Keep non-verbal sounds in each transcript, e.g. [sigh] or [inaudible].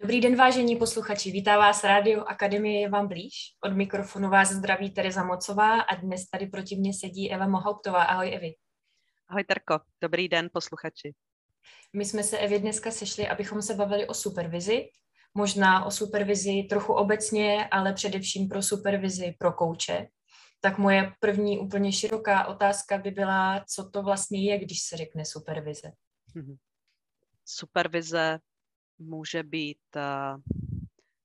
Dobrý den, vážení posluchači. Vítá vás Rádio Akademie je vám blíž. Od mikrofonu vás zdraví Tereza Mocová a dnes tady proti mně sedí Eva Mohauptová. Ahoj, Evi. Ahoj, Terko. Dobrý den, posluchači. My jsme se, Evi, dneska sešli, abychom se bavili o supervizi. Možná o supervizi trochu obecně, ale především pro supervizi pro kouče. Tak moje první úplně široká otázka by byla, co to vlastně je, když se řekne supervize. Mhm. Supervize může být uh,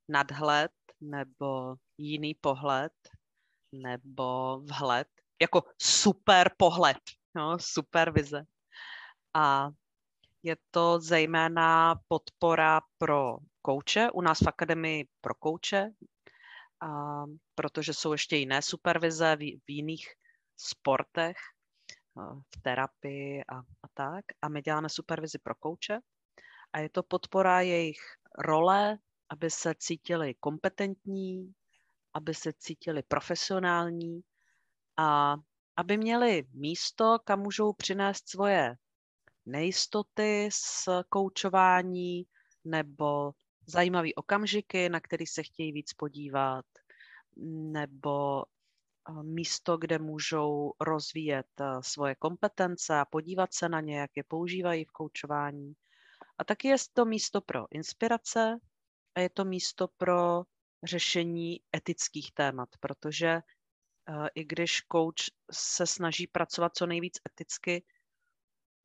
nadhled nebo jiný pohled nebo vhled, jako super pohled, no, supervize. A je to zejména podpora pro kouče, u nás v akademii pro kouče, a, protože jsou ještě jiné supervize v, v jiných sportech, v terapii a, a tak. A my děláme supervizi pro kouče a je to podpora jejich role, aby se cítili kompetentní, aby se cítili profesionální a aby měli místo, kam můžou přinést svoje nejistoty z koučování nebo zajímavé okamžiky, na který se chtějí víc podívat, nebo eh, místo, kde můžou rozvíjet eh, svoje kompetence a podívat se na ně, jak je používají v koučování. A taky je to místo pro inspirace a je to místo pro řešení etických témat, protože uh, i když coach se snaží pracovat co nejvíc eticky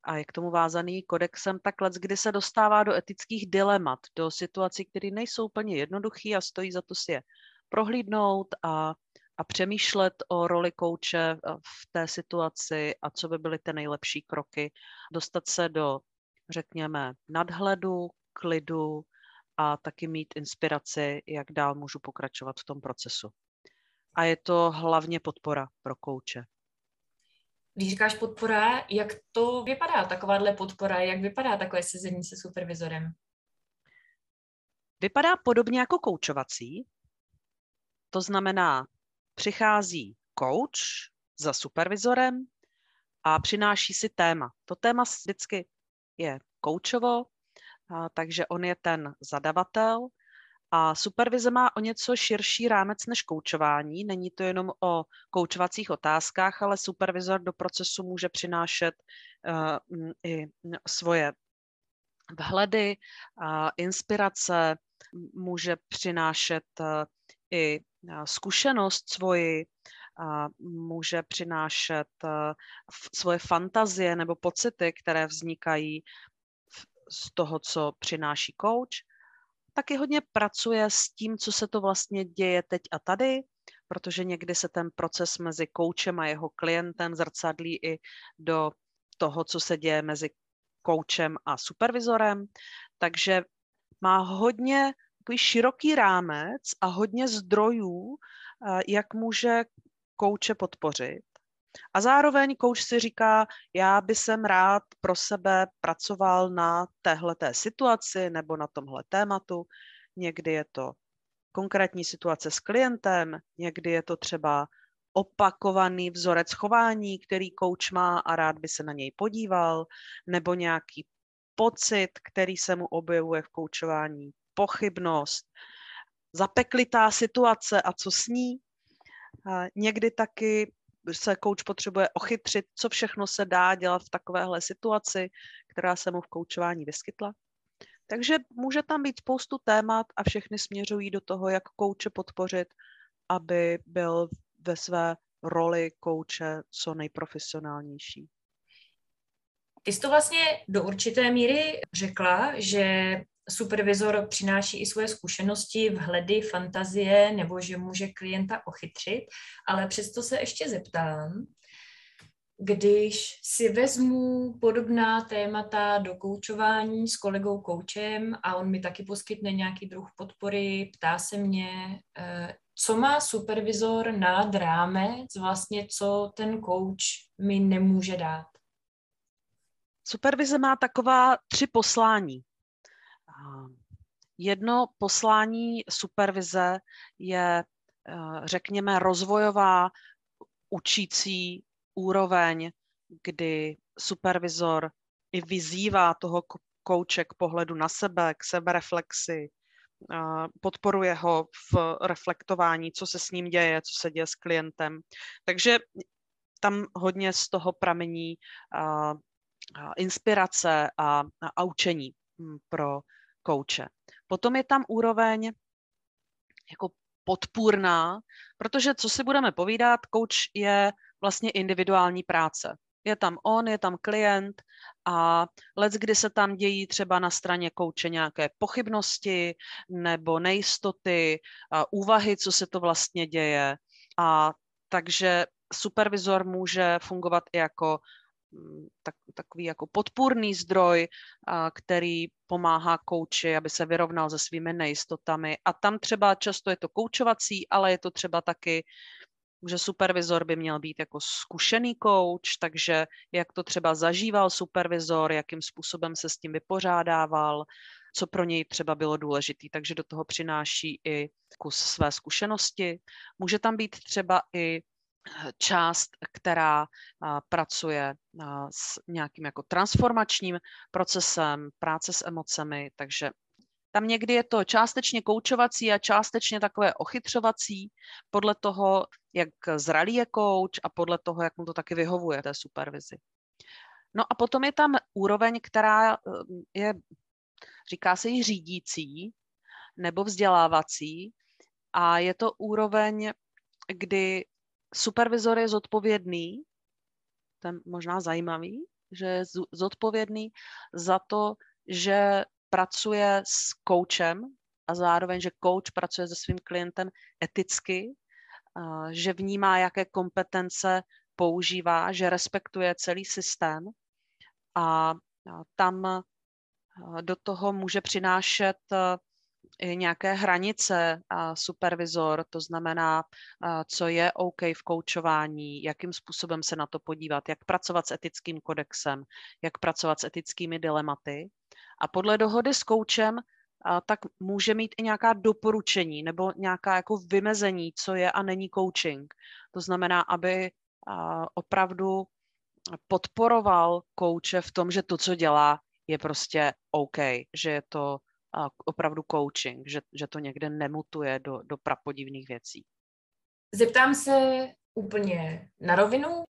a je k tomu vázaný kodexem, tak let, kdy se dostává do etických dilemat, do situací, které nejsou úplně jednoduché a stojí za to si je prohlídnout a, a přemýšlet o roli kouče eh, v té situaci a co by byly ty nejlepší kroky, dostat se do řekněme, nadhledu, klidu a taky mít inspiraci, jak dál můžu pokračovat v tom procesu. A je to hlavně podpora pro kouče. Když říkáš podpora, jak to vypadá, takováhle podpora, jak vypadá takové sezení se supervizorem? Vypadá podobně jako koučovací. To znamená, přichází coach za supervizorem a přináší si téma. To téma vždycky je koučovo, takže on je ten zadavatel a supervize má o něco širší rámec než koučování. Není to jenom o koučovacích otázkách, ale supervizor do procesu může přinášet uh, i svoje vhledy, uh, inspirace, může přinášet uh, i zkušenost svoji, může přinášet svoje fantazie nebo pocity, které vznikají z toho, co přináší coach. Taky hodně pracuje s tím, co se to vlastně děje teď a tady, protože někdy se ten proces mezi koučem a jeho klientem zrcadlí i do toho, co se děje mezi koučem a supervizorem. Takže má hodně takový široký rámec a hodně zdrojů, jak může kouče podpořit. A zároveň kouč si říká, já by jsem rád pro sebe pracoval na téhle situaci nebo na tomhle tématu. Někdy je to konkrétní situace s klientem, někdy je to třeba opakovaný vzorec chování, který kouč má a rád by se na něj podíval, nebo nějaký pocit, který se mu objevuje v koučování, pochybnost, zapeklitá situace a co s ní. Někdy taky se kouč potřebuje ochytřit, co všechno se dá dělat v takovéhle situaci, která se mu v koučování vyskytla. Takže může tam být spoustu témat a všechny směřují do toho, jak kouče podpořit, aby byl ve své roli kouče co nejprofesionálnější. Ty jsi to vlastně do určité míry řekla, že supervizor přináší i svoje zkušenosti, vhledy, fantazie, nebo že může klienta ochytřit, ale přesto se ještě zeptám, když si vezmu podobná témata do koučování s kolegou koučem a on mi taky poskytne nějaký druh podpory, ptá se mě, eh, co má supervizor nad rámec, vlastně co ten kouč mi nemůže dát. Supervize má taková tři poslání. Jedno poslání supervize je, eh, řekněme, rozvojová učící úroveň, kdy supervizor i vyzývá toho kouče k pohledu na sebe, k sebereflexi, podporuje ho v reflektování, co se s ním děje, co se děje s klientem. Takže tam hodně z toho pramení inspirace a, a učení hm, pro kouče. Potom je tam úroveň jako podpůrná, protože co si budeme povídat, coach je vlastně individuální práce. Je tam on, je tam klient a let, kdy se tam dějí třeba na straně kouče nějaké pochybnosti nebo nejistoty, úvahy, co se to vlastně děje. A takže supervizor může fungovat i jako tak, takový jako podpůrný zdroj, a, který pomáhá kouči, aby se vyrovnal se svými nejistotami. A tam třeba často je to koučovací, ale je to třeba taky že supervizor by měl být jako zkušený coach, takže jak to třeba zažíval supervizor, jakým způsobem se s tím vypořádával, co pro něj třeba bylo důležité, takže do toho přináší i kus své zkušenosti. Může tam být třeba i část, která pracuje s nějakým jako transformačním procesem, práce s emocemi, takže tam někdy je to částečně koučovací a částečně takové ochytřovací, podle toho, jak zralý je kouč a podle toho, jak mu to taky vyhovuje té supervizi. No a potom je tam úroveň, která eh, je, říká se jí řídící nebo vzdělávací a je to úroveň, kdy supervizor je zodpovědný, to je možná zajímavý, že je zodpovědný za to, že pracuje s koučem a zároveň, že kouč pracuje se svým klientem eticky, že vnímá, jaké kompetence používá, že respektuje celý systém a tam do toho může přinášet nějaké hranice a supervizor, to znamená, co je OK v koučování, jakým způsobem se na to podívat, jak pracovat s etickým kodexem, jak pracovat s etickými dilematy. A podle dohody s koučem tak může mít i nějaká doporučení nebo nějaká jako vymezení, co je a není coaching. To znamená, aby opravdu podporoval kouče v tom, že to, co dělá, je prostě OK, že je to opravdu coaching, že, že to někde nemutuje do, do prapodivných věcí. Zeptám se úplně na rovinu.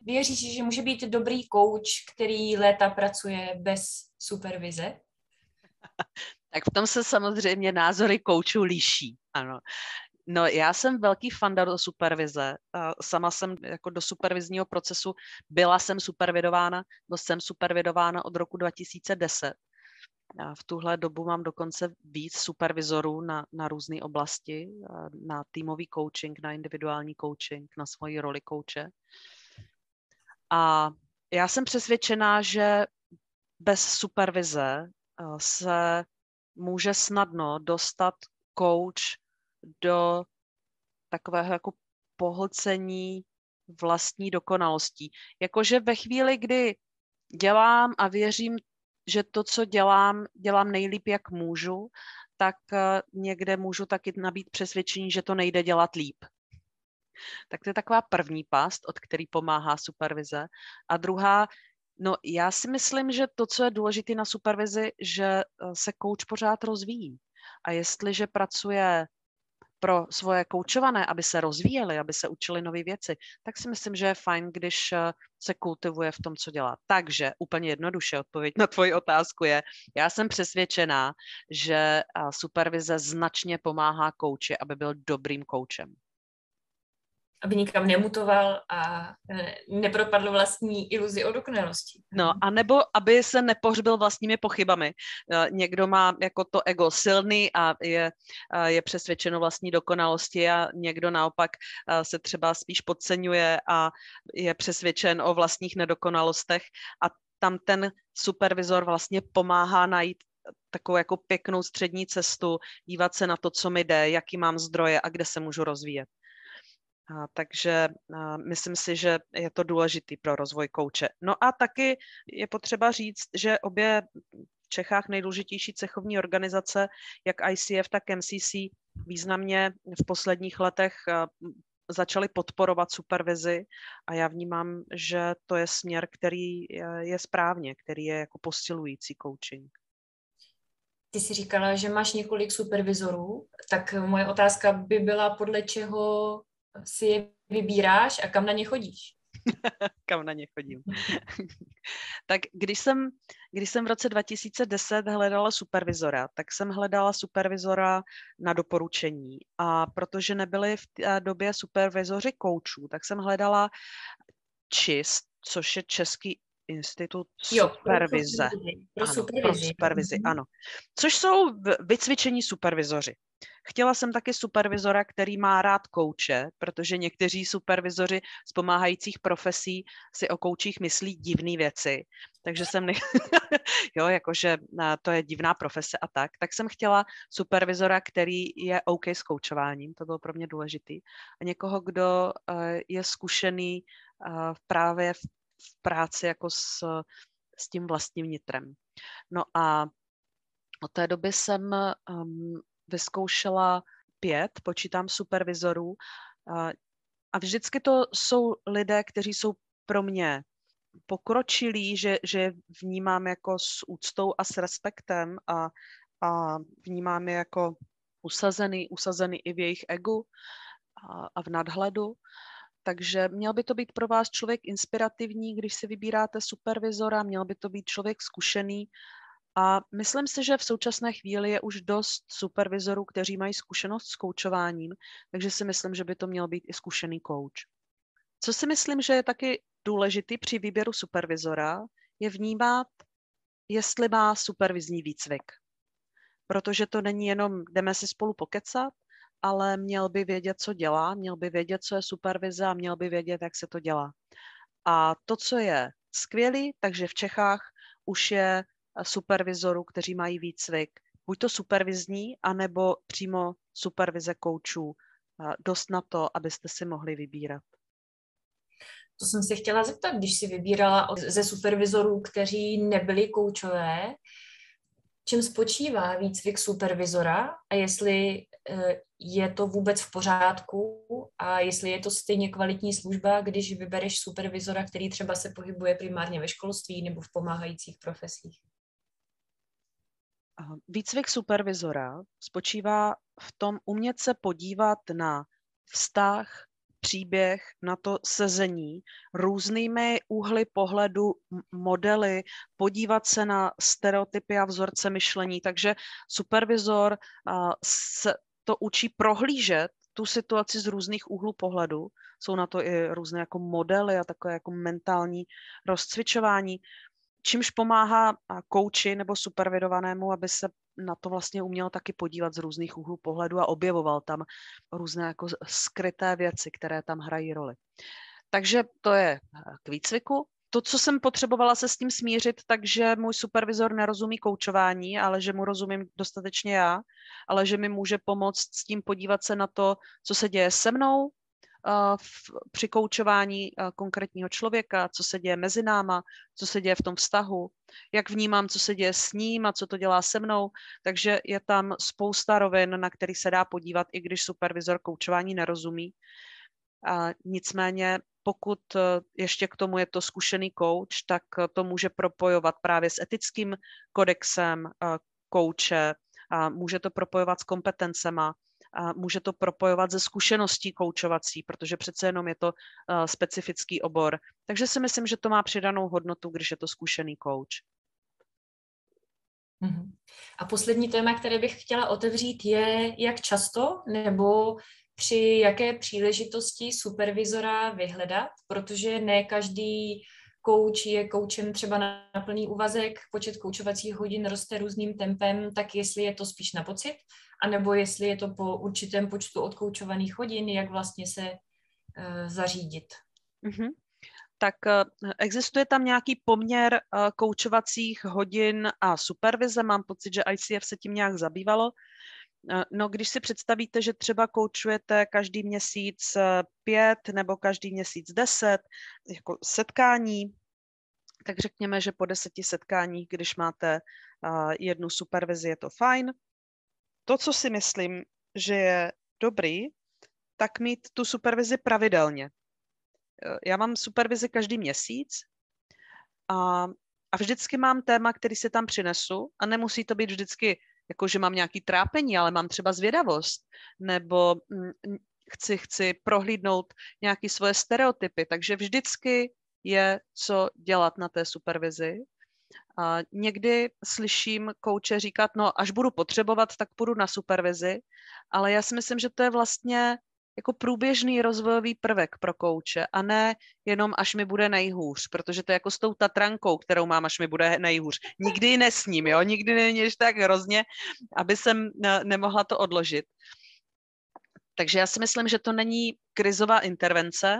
Věříš, že může být dobrý coach, který léta pracuje bez supervize? [laughs] tak v tom se samozřejmě názory koučů liší. Ano. No, já jsem velký fan do supervize. Sama jsem jako do supervizního procesu byla jsem supervidována, byl jsem supervidována od roku 2010. V tuhle dobu mám dokonce víc supervizorů na, na různé oblasti, na týmový coaching, na individuální coaching, na svoji roli kouče. A já jsem přesvědčená, že bez supervize se může snadno dostat coach do takového jako pohlcení vlastní dokonalostí. Jakože ve chvíli, kdy dělám a věřím, že to, co dělám, dělám nejlíp, jak můžu, tak eh, někde můžu taky nabít přesvědčení, že to nejde dělat líp. Tak to je taková první past, od který pomáhá supervize. A druhá, No, já si myslím, že to, co je důležité na supervizi, že eh, se kouč pořád rozvíjí. A jestliže pracuje pro svoje koučované, aby se rozvíjeli, aby se učili nové věci, tak si myslím, že je fajn, když eh, se kultivuje v tom, co dělá. Takže úplně jednoduše odpověď na tvoji otázku je, já jsem přesvědčená, že supervize značně pomáhá kouči, aby byl dobrým koučem aby nikam nemutoval a e, nepropadl vlastní iluzi o dokonalosti. No, a nebo aby se nepohřbil vlastními pochybami. E, někdo má jako to ego silný a je, je přesvědčeno vlastní dokonalosti a někdo naopak e, se třeba spíš podceňuje a je přesvědčen o vlastních nedokonalostech a tam ten supervizor vlastně pomáhá najít takovou jako pěknou střední cestu, dívat se na to, co mi jde, jaký mám zdroje a kde se můžu rozvíjet. A, takže a, myslím si, že je to důležitý pro rozvoj kouče. No a taky je potřeba říct, že obě v Čechách nejdůležitější cechovní organizace, jak ICF, tak MCC, významně v posledních letech začaly podporovat supervizi a já vnímám, že to je směr, který je správně, který je jako posilující coaching. ty jsi říkala, že máš několik supervizorů, tak moje otázka by byla, podle čeho si je vybíráš a kam na ně chodíš? [laughs] kam na ně chodím. [laughs] tak když jsem, když jsem v roce 2010 hledala supervizora, tak jsem hledala supervizora na doporučení. A protože nebyli v té době supervizoři koučů, tak jsem hledala ČIST, což je Český institut jo, supervize. Pro supervizi. Ano, pro supervizi, mhm. ano. Což jsou vycvičení supervizoři. Chtěla jsem taky supervizora, který má rád kouče, protože někteří supervizoři z pomáhajících profesí si o koučích myslí divné věci. Takže jsem, ne... [laughs] jo, jakože to je divná profese a tak. Tak jsem chtěla supervizora, který je OK s koučováním, to bylo pro mě důležitý. A někoho, kdo eh, je zkušený eh, právě v práci jako s, s tím vlastním nitrem. No a od té doby jsem um, vyzkoušela pět, počítám supervizorů, a vždycky to jsou lidé, kteří jsou pro mě pokročilí, že, že vnímám jako s úctou a s respektem a, a vnímám je jako usazený, usazený i v jejich egu a, a v nadhledu. Takže měl by to být pro vás člověk inspirativní, když si vybíráte supervizora, měl by to být člověk zkušený. A myslím si, že v současné chvíli je už dost supervizorů, kteří mají zkušenost s koučováním, takže si myslím, že by to měl být i zkušený kouč. Co si myslím, že je taky důležitý při výběru supervizora, je vnímat, jestli má supervizní výcvik. Protože to není jenom jdeme si spolu pokecat, ale měl by vědět, co dělá, měl by vědět, co je supervize a měl by vědět, jak se to dělá. A to, co je skvělý, takže v Čechách už je supervizorů, kteří mají výcvik, buď to supervizní, anebo přímo supervize koučů, dost na to, abyste si mohli vybírat. To jsem se chtěla zeptat, když si vybírala ze supervizorů, kteří nebyli koučové, čem spočívá výcvik supervizora a jestli eh, je to vůbec v pořádku a jestli je to stejně kvalitní služba, když vybereš supervizora, který třeba se pohybuje primárně ve školství nebo v pomáhajících profesích. Výcvik supervizora spočívá v tom umět se podívat na vztah příběh, na to sezení, různými úhly pohledu, modely, podívat se na stereotypy a vzorce myšlení. Takže supervizor se to učí prohlížet tu situaci z různých úhlů pohledu. Jsou na to i různé jako modely a takové jako mentální rozcvičování čímž pomáhá kouči nebo supervidovanému, aby se na to vlastně uměl taky podívat z různých úhlů pohledu a objevoval tam různé jako skryté věci, které tam hrají roli. Takže to je k výcviku. To, co jsem potřebovala se s tím smířit, takže můj supervizor nerozumí koučování, ale že mu rozumím dostatečně já, ale že mi může pomoct s tím podívat se na to, co se děje se mnou, v, při koučování konkrétního člověka, co se děje mezi náma, co se děje v tom vztahu, jak vnímám, co se děje s ním a co to dělá se mnou. Takže je tam spousta rovin, na který se dá podívat, i když supervizor koučování nerozumí. A nicméně pokud e, ještě k tomu je to zkušený kouč, tak to může propojovat právě s etickým kodexem kouče, a může to propojovat s kompetencema, a může to propojovat ze zkušeností koučovací, protože přece jenom je to uh, specifický obor. Takže si myslím, že to má přidanou hodnotu, když je to zkušený kouč. Mhm. A poslední téma, které bych chtěla otevřít, je, jak často nebo při jaké příležitosti supervizora vyhledat, protože ne každý kouč je koučem třeba na, na plný úvazek, počet koučovacích hodin roste různým tempem, tak jestli je to spíš na pocit, anebo jestli je to po určitém počtu odkoučovaných hodin, jak vlastně se uh, zařídit. Mm-hmm. Tak uh, existuje tam nějaký poměr uh, koučovacích hodin a supervize. Mám pocit, že ICF se tím nějak zabývalo. No, když si představíte, že třeba koučujete každý měsíc pět nebo každý měsíc deset jako setkání, tak řekněme, že po deseti setkáních, když máte jednu supervizi, je to fajn to, co si myslím, že je dobrý, tak mít tu supervizi pravidelně. Eh, já mám supervizi každý měsíc a, a vždycky mám téma, který si tam přinesu a nemusí to být vždycky jako že mám nějaký trápení, ale mám třeba zvědavost, nebo mm, chci, chci prohlídnout nějaké svoje stereotypy. Takže vždycky je co dělat na té supervizi. A někdy slyším kouče říkat, no až budu potřebovat, tak půjdu na supervizi, ale já si myslím, že to je vlastně jako průběžný rozvojový prvek pro kouče a ne jenom až mi bude nejhůř, protože to je jako s tou tatrankou, kterou mám, až mi bude nejhůř. Nikdy ji nesním, jo, nikdy není tak hrozně, aby jsem nemohla to odložit. Takže já si myslím, že to není krizová intervence,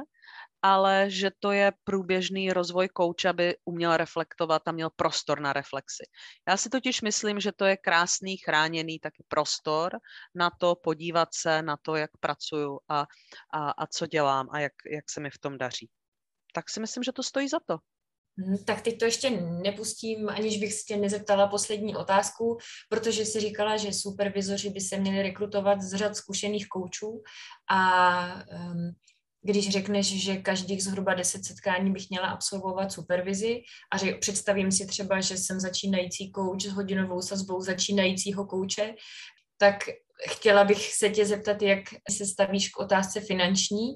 ale že to je průběžný rozvoj kouče, aby uměl reflektovat a měl prostor na reflexi. Já si totiž myslím, že to je krásný, chráněný taky prostor na to podívat se na to, jak pracuju a, a, a co dělám a jak, jak se mi v tom daří. Tak si myslím, že to stojí za to. Mhm, tak teď to ještě nepustím, aniž bych se tě nezeptala poslední otázku, protože jsi říkala, že supervizoři by se měli rekrutovat z řad zkušených koučů a um, když řekneš, že každých zhruba 10 setkání bych měla absolvovat supervizi a že představím si třeba, že jsem začínající kouč s hodinovou sazbou začínajícího kouče, tak chtěla bych se tě zeptat, jak se stavíš k otázce finanční,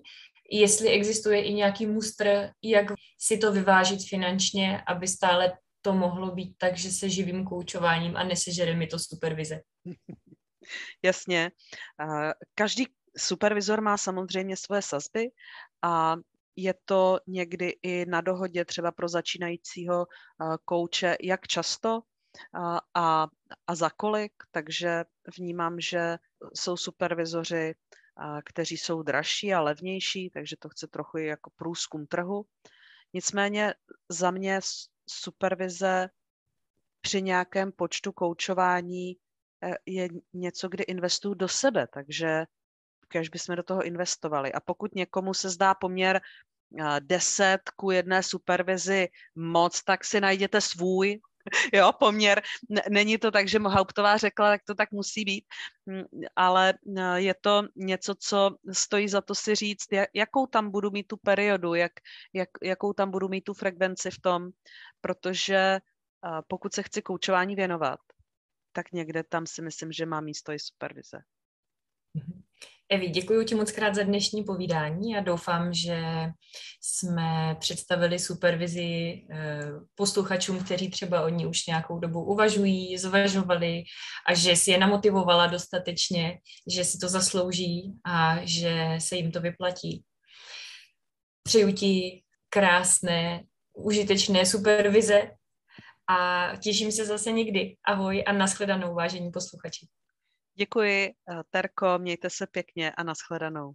jestli existuje i nějaký mustr, jak si to vyvážit finančně, aby stále to mohlo být tak, že se živím koučováním a nesežere mi to supervize. [laughs] Jasně. Každý supervizor má samozřejmě svoje sazby a je to někdy i na dohodě třeba pro začínajícího kouče, jak často a, a za kolik, takže vnímám, že jsou supervizoři, kteří jsou dražší a levnější, takže to chce trochu jako průzkum trhu. Nicméně za mě supervize při nějakém počtu koučování je něco, kdy investuju do sebe, takže kež bychom do toho investovali. A pokud někomu se zdá poměr 10 ku jedné supervizi moc, tak si najděte svůj, [laughs] jo, poměr. Není to tak, že Hauptová řekla, tak to tak musí být, hm, ale je to něco, co stojí za to si říct, jakou tam budu mít tu periodu, jak, jak, jakou tam budu mít tu frekvenci v tom, protože pokud se chci koučování věnovat, tak někde tam si myslím, že má místo i supervize. Mhm. Evi, děkuji ti moc krát za dnešní povídání a doufám, že jsme představili supervizi eh, posluchačům, kteří třeba o ní už nějakou dobu uvažují, zvažovali a že si je namotivovala dostatečně, že si to zaslouží a že se jim to vyplatí. Přeju ti krásné, užitečné supervize a těším se zase někdy. Ahoj a nashledanou, vážení posluchači. Děkuji, eh, Terko, mějte se pěkně a nashledanou.